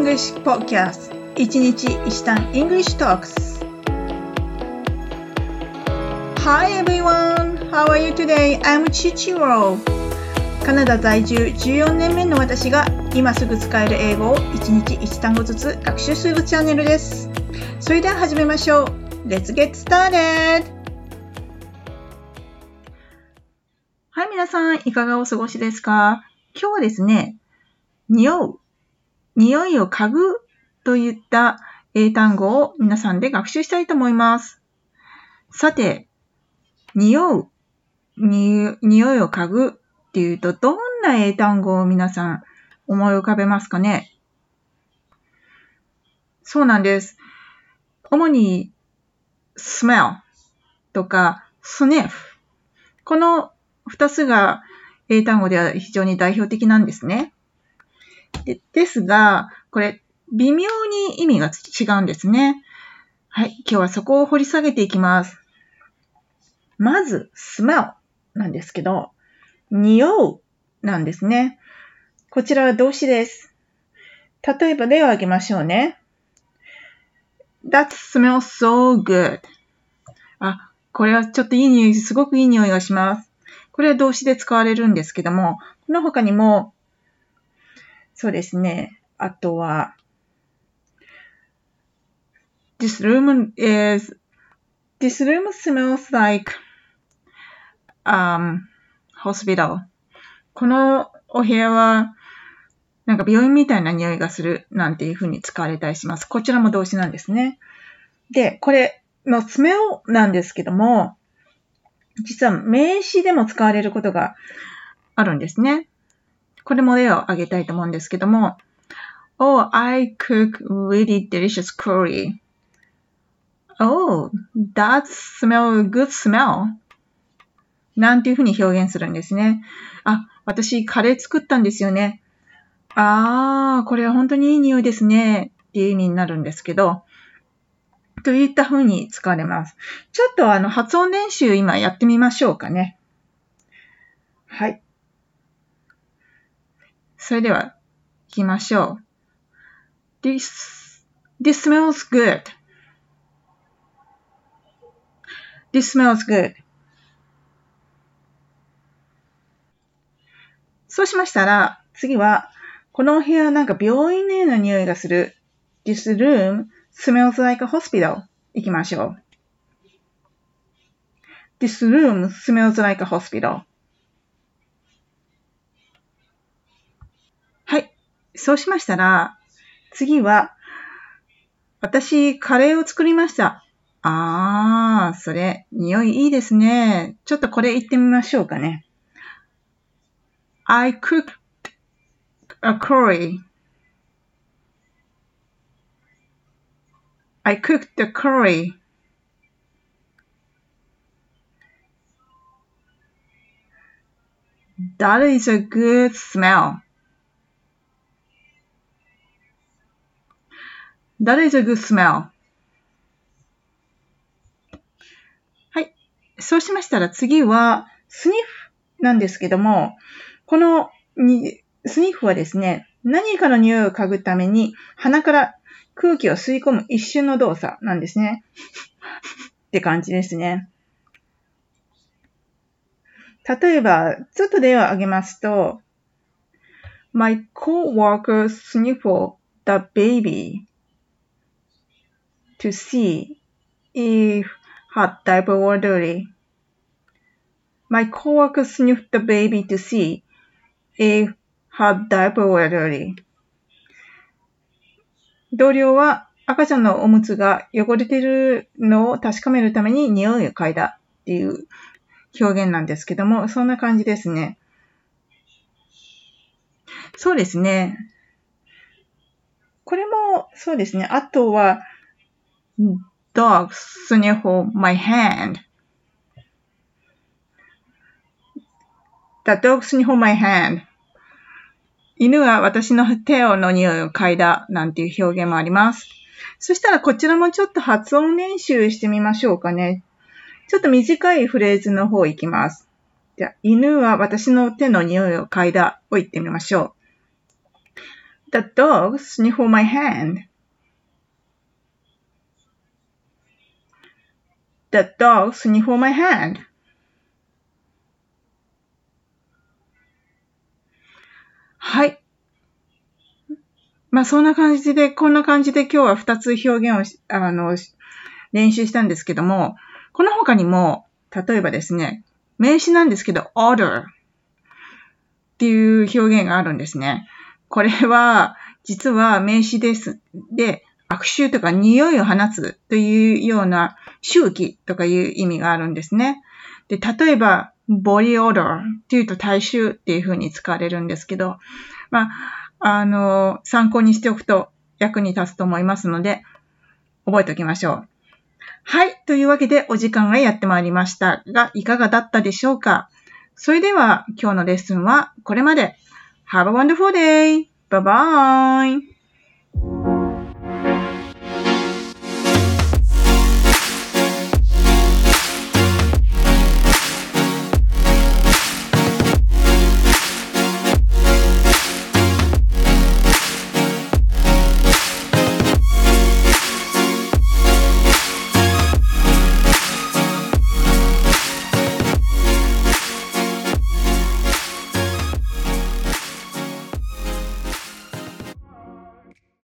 English Podcast. 一日一単 English Talks. Hi everyone! How are you today? I'm Chichiro. カナダ在住14年目の私が今すぐ使える英語を一日一単語ずつ学習するチャンネルです。それでは始めましょう。Let's get started! はい、皆さん、いかがお過ごしですか？今日はですね、匂う、匂いを嗅ぐといった英単語を皆さんで学習したいと思います。さて、匂う、匂いを嗅ぐっていうと、どんな英単語を皆さん思い浮かべますかね？そうなんです。主に smell とか sniff この二つが英単語では非常に代表的なんですね。でですが、これ、微妙に意味が違うんですね。はい。今日はそこを掘り下げていきます。まず、smell なんですけど、匂うなんですね。こちらは動詞です。例えば例を挙げましょうね。That smells so good. あ、これはちょっといい匂い、すごくいい匂いがします。これは動詞で使われるんですけども、この他にも、そうですね。あとは、This room is, this room smells like, um, hospital. このお部屋は、なんか病院みたいな匂いがするなんていう風に使われたりします。こちらも動詞なんですね。で、これの smell なんですけども、実は名詞でも使われることがあるんですね。これも例を挙げたいと思うんですけども、Oh, I cook really delicious curry. Oh, that smell good smell. なんていうふうに表現するんですね。あ、私カレー作ったんですよね。あー、これは本当にいい匂いですね。っていう意味になるんですけど、といった風に使われます。ちょっとあの発音練習今やってみましょうかね。はい。それでは、行きましょう。This, this smells good. This smells good. そうしましたら、次は、この部屋なんか病院のような匂いがする。This room smells like a hospital. 行きましょう。This room smells like a hospital. はい。そうしましたら、次は、私、カレーを作りました。あー、それ、匂いいいですね。ちょっとこれ言ってみましょうかね。I cooked a curry I cooked the curry. That is a good smell. That is a good smell. はい。そうしましたら次は、スニッフなんですけども、このにスニッフはですね、何かの匂いを嗅ぐために鼻から空気を吸い込む一瞬の動作なんですね。って感じですね。例えば、ちょっと例を挙げますと、My coworker sniffle the baby to see if her diaper were dirty. My coworker sniffed the baby to see if her diaper were dirty. 同僚は赤ちゃんのおむつが汚れているのを確かめるために匂いを嗅いだっていう表現なんですけども、そんな感じですね。そうですね。これも、そうですね。あとは、dog sniff my hand. The dog sniff my hand. 犬は私の手の匂いを嗅いだなんていう表現もあります。そしたらこちらもちょっと発音練習してみましょうかね。ちょっと短いフレーズの方いきます。じゃあ犬は私の手の匂いを嗅いだを言ってみましょう The dog sniffed my hand. The dog sniffed my hand. はい。まあそんな感じで、こんな感じで今日は2つ表現をあの、練習したんですけども、この他にも、例えばですね、名詞なんですけど、order っていう表現があるんですね。これは、実は名詞です。で、悪臭とか匂いを放つというような周期とかいう意味があるんですね。で、例えば、ボディオーダーっていうと体臭っていう風に使われるんですけど、まあ、あの、参考にしておくと役に立つと思いますので、覚えておきましょう。はい。というわけでお時間がやってまいりましたが、いかがだったでしょうか？それでは今日のレッスンはこれまで。Have a wonderful day! Bye bye!